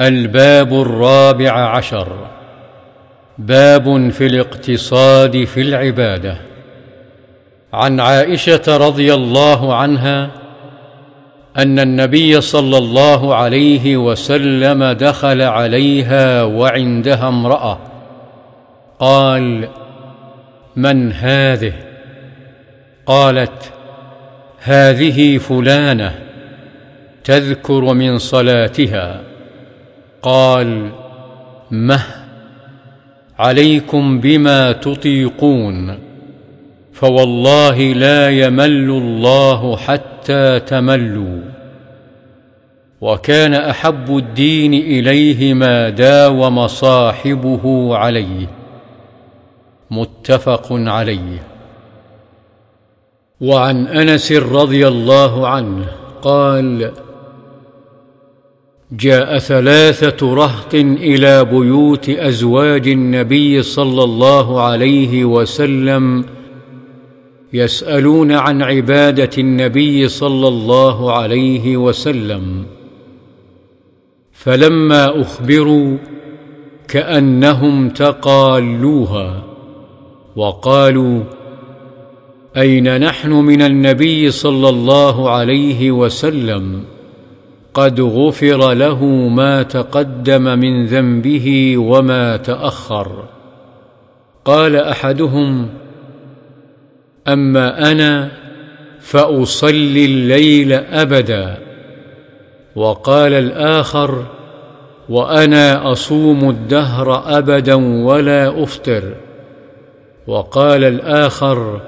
الباب الرابع عشر. باب في الاقتصاد في العبادة. عن عائشة رضي الله عنها أن النبي صلى الله عليه وسلم دخل عليها وعندها امرأة. قال من هذه؟ قالت هذه فلانة تذكر من صلاتها. قال مه عليكم بما تطيقون فوالله لا يمل الله حتى تملوا. وكان أحب الدين إليه ما داوم صاحبه عليه. متفق عليه. وعن أنس رضي الله عنه قال جاء ثلاثة رهط إلى بيوت أزواج النبي صلى الله عليه وسلم يسألون عن عبادة النبي صلى الله عليه وسلم. فلما أخبروا كأنهم تقالوها وقالوا أين نحن من النبي صلى الله عليه وسلم؟ قد غفر له ما تقدم من ذنبه وما تأخر. قال أحدهم أما أنا فأصلي الليل أبدا. وقال الآخر وأنا أصوم الدهر أبدا ولا أفطر. وقال الآخر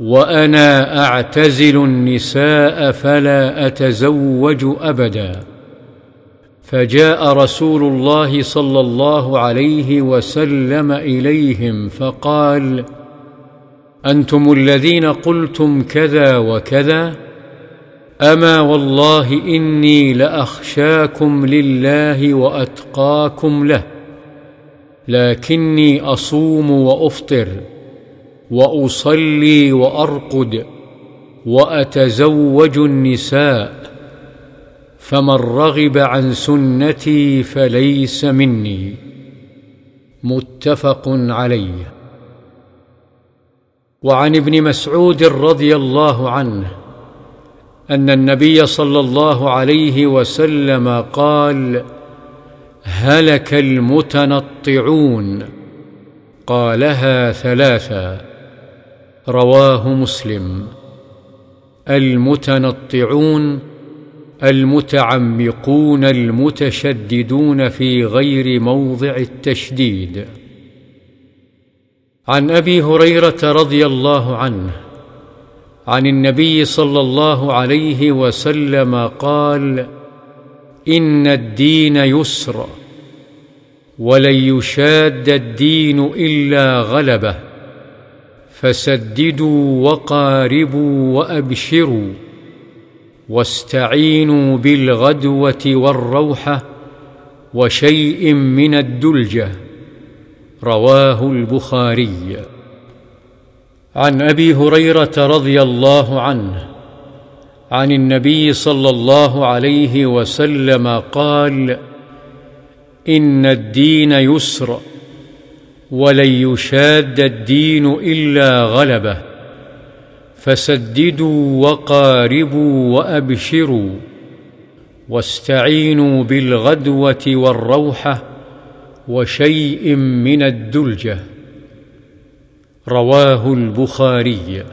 وأنا أعتزل النساء فلا أتزوج أبدا. فجاء رسول الله صلى الله عليه وسلم إليهم فقال أنتم الذين قلتم كذا وكذا؟ أما والله إني لأخشاكم لله وأتقاكم له لكني أصوم وأفطر. وأصلي وأرقد وأتزوج النساء فمن رغب عن سنتي فليس مني. متفق عليه. وعن ابن مسعود رضي الله عنه أن النبي صلى الله عليه وسلم قال هلك المتنطعون قالها ثلاثا رواه مسلم. المتنطعون المتعمقون المتشددون في غير موضع التشديد. عن أبي هريرة رضي الله عنه عن النبي صلى الله عليه وسلم قال إن الدين يسر ولن يشاد الدين إلا غلبه. فسددوا وقاربوا وأبشروا واستعينوا بالغدوة والروحه وشيء من الدلجه رواه البخاري. عن أبي هريرة رضي الله عنه عن النبي صلى الله عليه وسلم قال إن الدين يسر. ولن يشاد الدين إلا غلبه. فسددوا وقاربوا وأبشروا واستعينوا بالغدوة والروحه وشيء من الدلجة. رواه البخاري.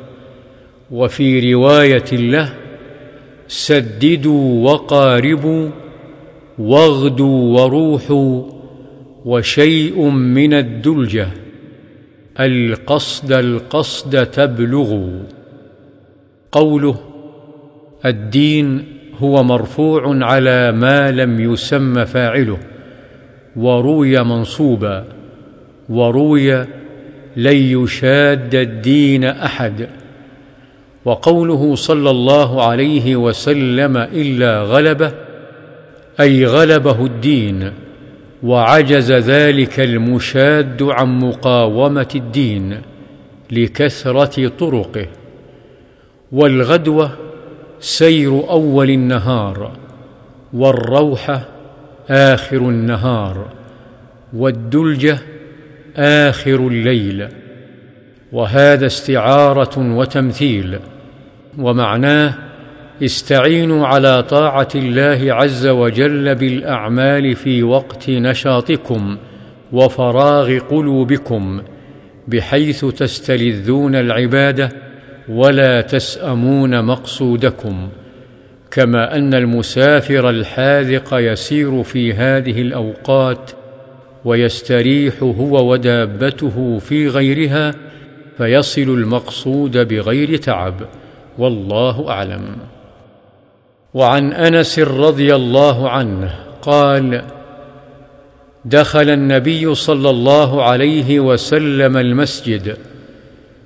وفي رواية له سددوا وقاربوا واغدوا وروحوا وشيء من الدلجة القصد القصد تبلغوا قوله الدين هو مرفوع على ما لم يسم فاعله وروي منصوبا وروي لن يشاد الدين أحد. وقوله صلى الله عليه وسلم إلا غلبه أي غلبه الدين. وعجز ذلك المشاد عن مقاومة الدين لكثرة طرقه. والغدوة سير أول النهار والروحه آخر النهار والدلجة آخر الليل. وهذا استعارة وتمثيل ومعناه استعينوا على طاعة الله عز وجل بالأعمال في وقت نشاطكم وفراغ قلوبكم بحيث تستلذون العبادة ولا تسأمون مقصودكم كما أن المسافر الحاذق يسير في هذه الأوقات ويستريح هو ودابته في غيرها فيصل المقصود بغير تعب والله أعلم. وعن أنس رضي الله عنه قال دخل النبي صلى الله عليه وسلم المسجد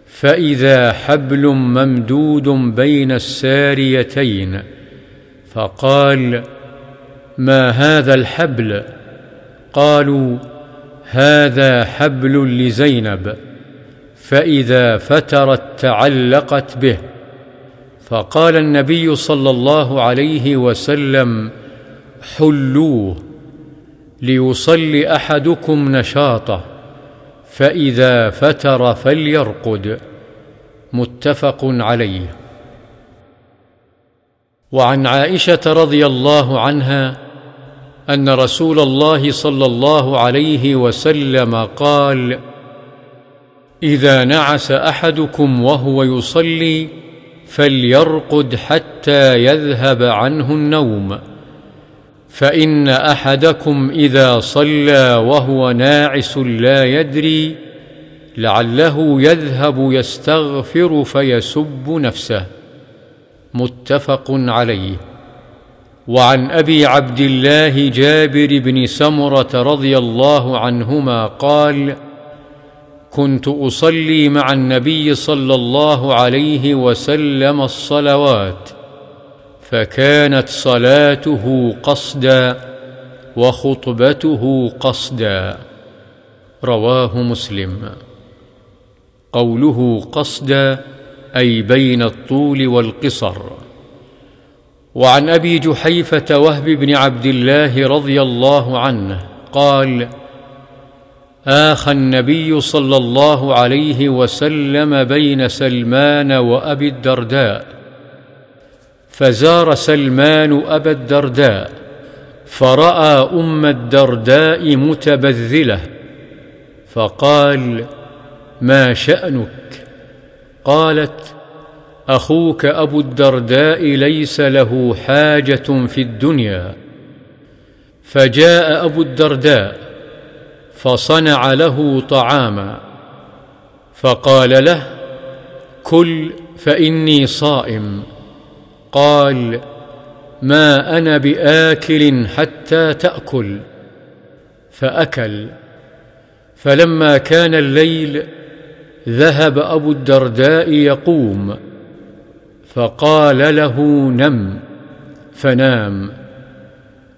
فإذا حبل ممدود بين الساريتين فقال ما هذا الحبل؟ قالوا هذا حبل لزينب فإذا فترت تعلقت به. فقال النبي صلى الله عليه وسلم حلوة ليصلي أحدكم نشاطه فإذا فتر فليرقد. متفق عليه. وعن عائشة رضي الله عنها أن رسول الله صلى الله عليه وسلم قال إذا نعس أحدكم وهو يصلي فليرقد حتى يذهب عنه النوم. فإن أحدكم إذا صلى وهو ناعس لا يدري لعله يذهب يستغفر فيسب نفسه. متفق عليه. وعن أبي عبد الله جابر بن سمرة رضي الله عنهما قال كنت أصلي مع النبي صلى الله عليه وسلم الصلوات فكانت صلاته قصدا وخطبته قصدا. رواه مسلم. قوله قصدا أي بين الطول والقصر. وعن أبي جحيفة وهب بن عبد الله رضي الله عنه قال اخى النبي صلى الله عليه وسلم بين سلمان وأبي الدرداء. فزار سلمان أبا الدرداء فرأى أم الدرداء متبذلة فقال ما شأنك؟ قالت أخوك أبو الدرداء ليس له حاجة في الدنيا. فجاء أبو الدرداء فصنع له طعاما. فقال له كل فإني صائم. قال ما أنا بآكل حتى تأكل. فأكل. فلما كان الليل ذهب أبو الدرداء يقوم. فقال له نم. فنام.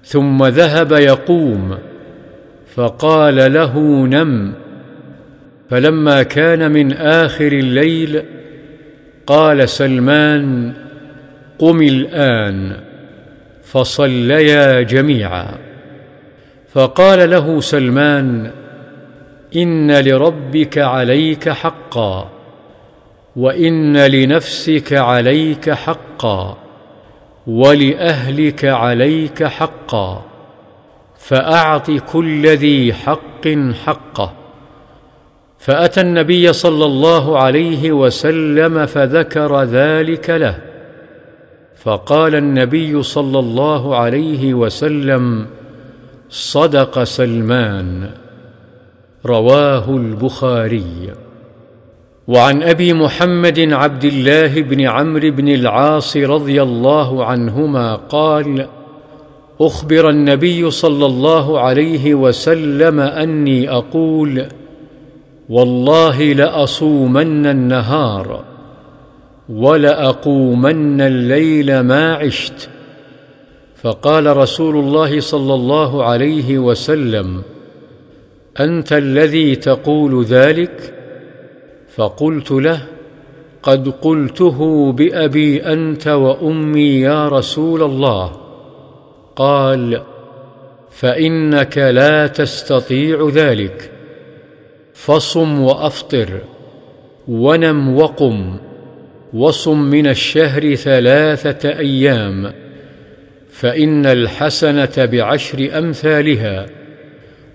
ثم ذهب يقوم. فقال له نم. فلما كان من آخر الليل قال سلمان قم الآن. فصليا جميعا. فقال له سلمان إن لربك عليك حقا وإن لنفسك عليك حقا ولأهلك عليك حقا. فأعط كل ذي حق حقه. فأتى النبي صلى الله عليه وسلم فذكر ذلك له. فقال النبي صلى الله عليه وسلم صدق سلمان رواه البخاري. وعن أبي محمد عبد الله بن عمرو بن العاص رضي الله عنهما قال أخبر النبي صلى الله عليه وسلم أني أقول والله لأصومن النهار ولأقومن الليل ما عشت. فقال رسول الله صلى الله عليه وسلم أنت الذي تقول ذلك؟ فقلت له قد قلته بأبي أنت وأمي يا رسول الله. قال فإنك لا تستطيع ذلك. فصم وأفطر ونم وقم وصم من الشهر ثلاثة أيام فإن الحسنة بعشر أمثالها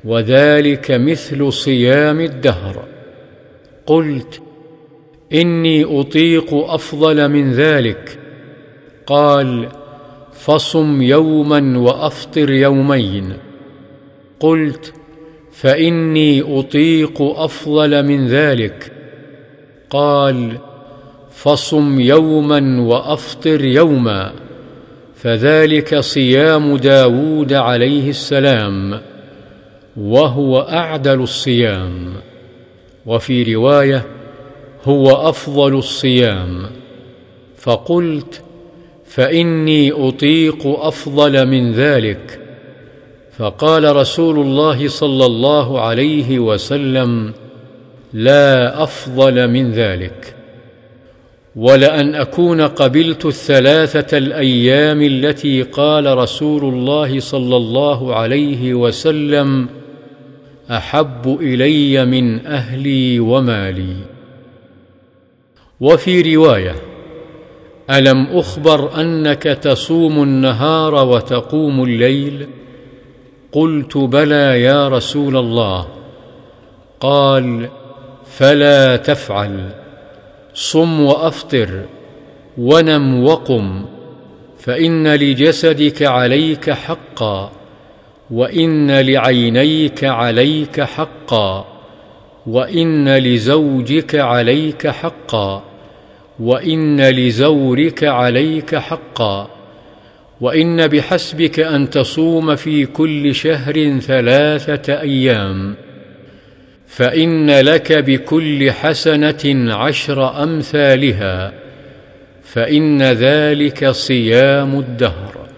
وذلك مثل صيام الدهر. قلت إني أطيق أفضل من ذلك. قال فصم يوما وأفطر يومين. قلت فإني أطيق أفضل من ذلك. قال فصم يوما وأفطر يوما. فذلك صيام داود عليه السلام وهو أعدل الصيام. وفي رواية هو أفضل الصيام. فقلت فإني أطيق أفضل من ذلك. فقال رسول الله صلى الله عليه وسلم لا أفضل من ذلك. ولأن أكون قبلت الثلاثة الأيام التي قال رسول الله صلى الله عليه وسلم أحب إلي من أهلي ومالي. وفي رواية ألم أخبر أنك تصوم النهار وتقوم الليل؟ قلت بلى يا رسول الله. قال فلا تفعل صم وأفطر ونم وقم فإن لجسدك عليك حقا وإن لعينيك عليك حقا وإن لزوجك عليك حقا. وإن لزورك عليك حقا وإن بحسبك أن تصوم في كل شهر ثلاثة أيام فإن لك بكل حسنة عشر أمثالها فإن ذلك صيام الدهر.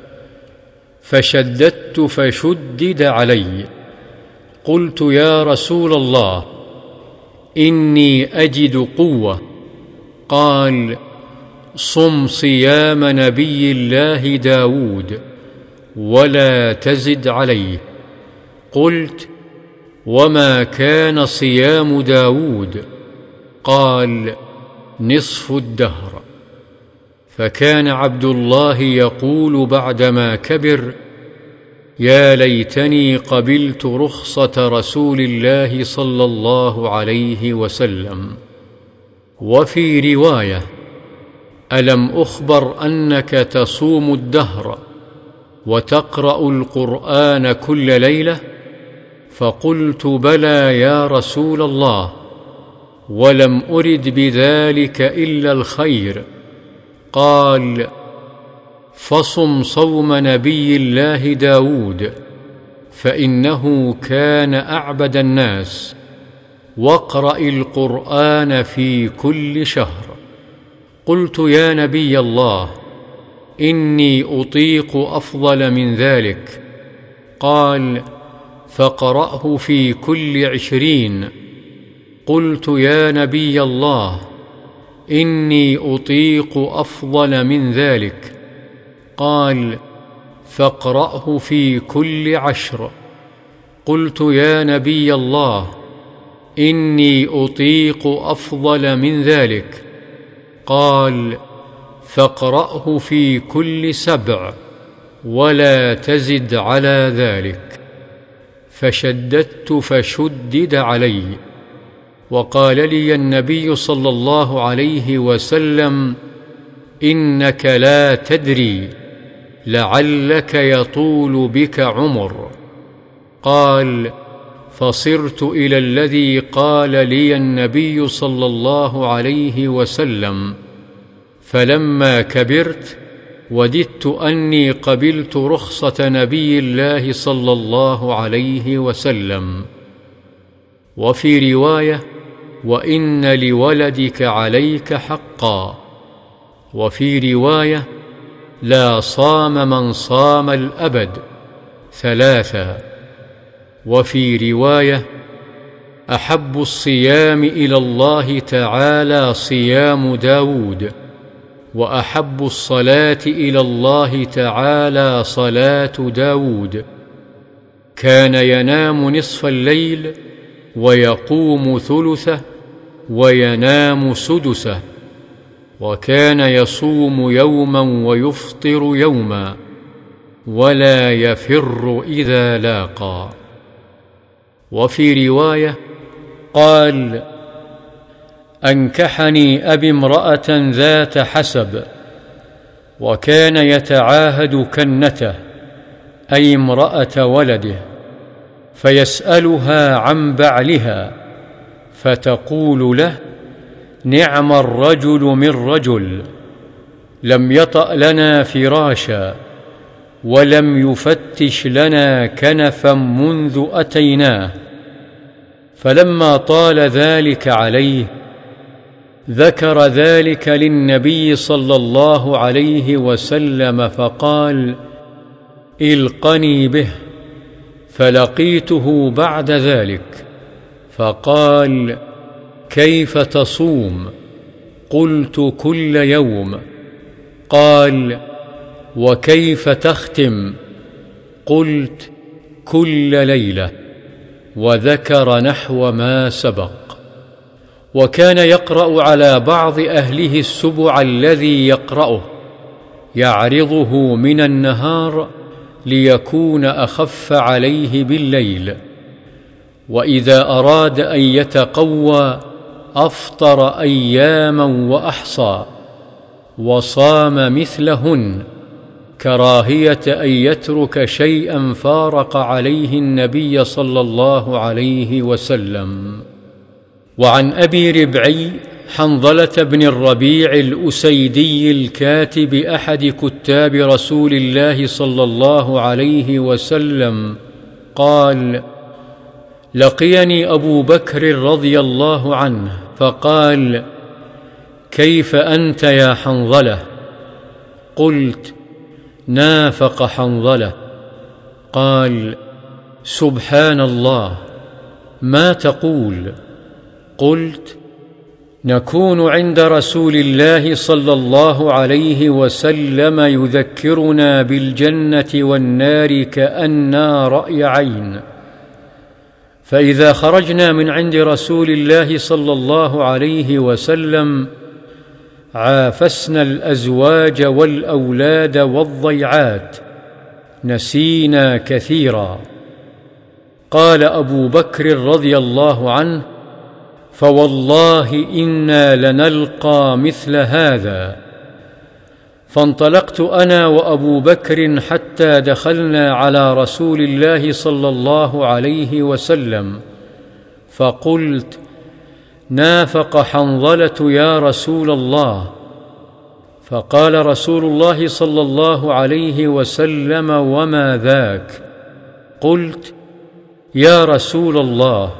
فشددت فشدد علي قلت يا رسول الله إني أجد قوة قال صم صيام نبي الله داود ولا تزد عليه. قلت وما كان صيام داود؟ قال نصف الدهر. فكان عبد الله يقول بعدما كبر يا ليتني قبلت رخصة رسول الله صلى الله عليه وسلم. وفي رواية ألم أخبر أنك تصوم الدهر وتقرأ القرآن كل ليلة؟ فقلت بلى يا رسول الله ولم أرد بذلك إلا الخير. قال فصم صوم نبي الله داود فإنه كان أعبد الناس. واقرأ القرآن في كل شهر. قلت يا نبي الله إني أطيق أفضل من ذلك. قال فقرأه في كل عشرين. قلت يا نبي الله إني أطيق أفضل من ذلك. قال فاقراه في كل عشر. قلت يا نبي الله إني أطيق أفضل من ذلك. قال فاقرأه في كل سبع ولا تزد على ذلك. فشددت فشدد علي. وقال لي النبي صلى الله عليه وسلم إنك لا تدري لعلك يطول بك عمر. قال فصرت إلى الذي قال لي النبي صلى الله عليه وسلم فلما كبرت وددت أني قبلت رخصة نبي الله صلى الله عليه وسلم. وفي رواية وإن لولدك عليك حقا. وفي رواية لا صام من صام الأبد. ثلاثا وفي رواية أحب الصيام إلى الله تعالى صيام داود وأحب الصلاة إلى الله تعالى صلاة داود. كان ينام نصف الليل ويقوم ثلثه وينام سدسه وكان يصوم يوما ويفطر يوما ولا يفر إذا لاقى. وفي رواية قال أنكحني أبي امرأة ذات حسب وكان يتعاهد كنته أي امرأة ولده فيسألها عن بعلها فتقول له نعم الرجل من رجل لم يطأ لنا فراشا. ولم يفتش لنا كنفا منذ أتيناه. فلما طال ذلك عليه ذكر ذلك للنبي صلى الله عليه وسلم فقال إلقني به فلقيته بعد ذلك فقال كيف تصوم؟ قلت كل يوم. قال وكيف تختم؟ قلت كل ليلة وذكر نحو ما سبق. وكان يقرأ على بعض أهله السبع الذي يقرأه يعرضه من النهار ليكون أخف عليه بالليل. وإذا أراد أن يتقوى أفطر أياما وأحصى وصام مثلهن. كراهية أن يترك شيئا فارق عليه النبي صلى الله عليه وسلم. وعن أبي ربعي حنظلة بن الربيع الأسيدي الكاتب أحد كتاب رسول الله صلى الله عليه وسلم قال لقيني أبو بكر رضي الله عنه فقال كيف أنت يا حنظلة؟ قلت نافق حنظلة. قال سبحان الله ما تقول؟ قلت نكون عند رسول الله صلى الله عليه وسلم يذكرنا بالجنة والنار كانا رأي عين. فإذا خرجنا من عند رسول الله صلى الله عليه وسلم عافسنا الأزواج والأولاد والضيعات نسينا كثيرا. قال أبو بكر رضي الله عنه فوالله إنا لنلقى مثل هذا. فانطلقت أنا وأبو بكر حتى دخلنا على رسول الله صلى الله عليه وسلم فقلت نافق حنظلة يا رسول الله. فقال رسول الله صلى الله عليه وسلم وما ذاك؟ قلت يا رسول الله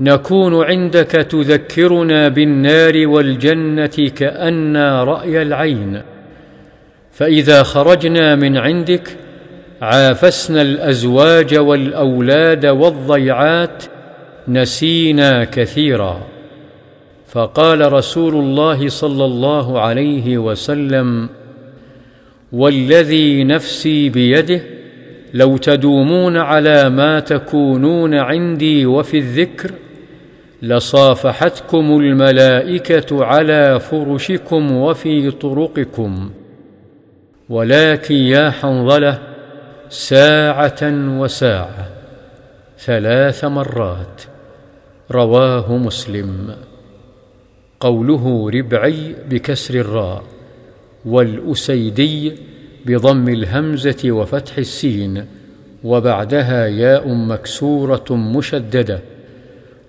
نكون عندك تذكرنا بالنار والجنة كانا رأي العين. فإذا خرجنا من عندك عافسنا الأزواج والأولاد والضيعات نسينا كثيرا. فقال رسول الله صلى الله عليه وسلم والذي نفسي بيده لو تدومون على ما تكونون عندي وفي الذكر لصافحتكم الملائكة على فرشكم وفي طرقكم. ولكن يا حنظلة ساعة وساعة ثلاث مرات. رواه مسلم. قوله ربعي بكسر الراء والأسيدي بضم الهمزة وفتح السين وبعدها ياء مكسورة مشددة.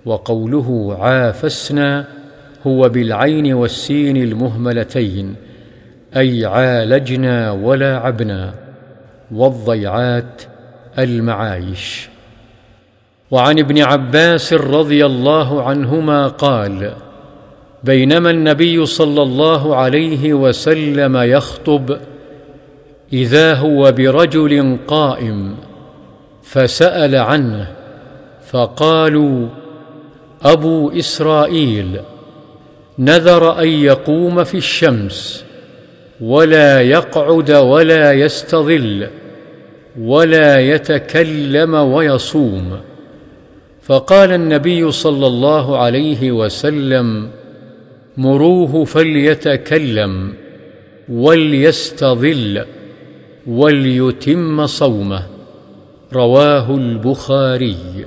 وقوله عافسنا هو بالعين والسين المهملتين أي عالجنا ولاعبنا. والضيعات المعايش. وعن ابن عباس رضي الله عنهما قال بينما النبي صلى الله عليه وسلم يخطب إذا هو برجل قائم فسأل عنه فقالوا أبو إسرائيل نذر أن يقوم في الشمس ولا يقعد ولا يستظل ولا يتكلم ويصوم. فقال النبي صلى الله عليه وسلم مروه فليتكلم وليستظل وليتم صومه. رواه البخاري.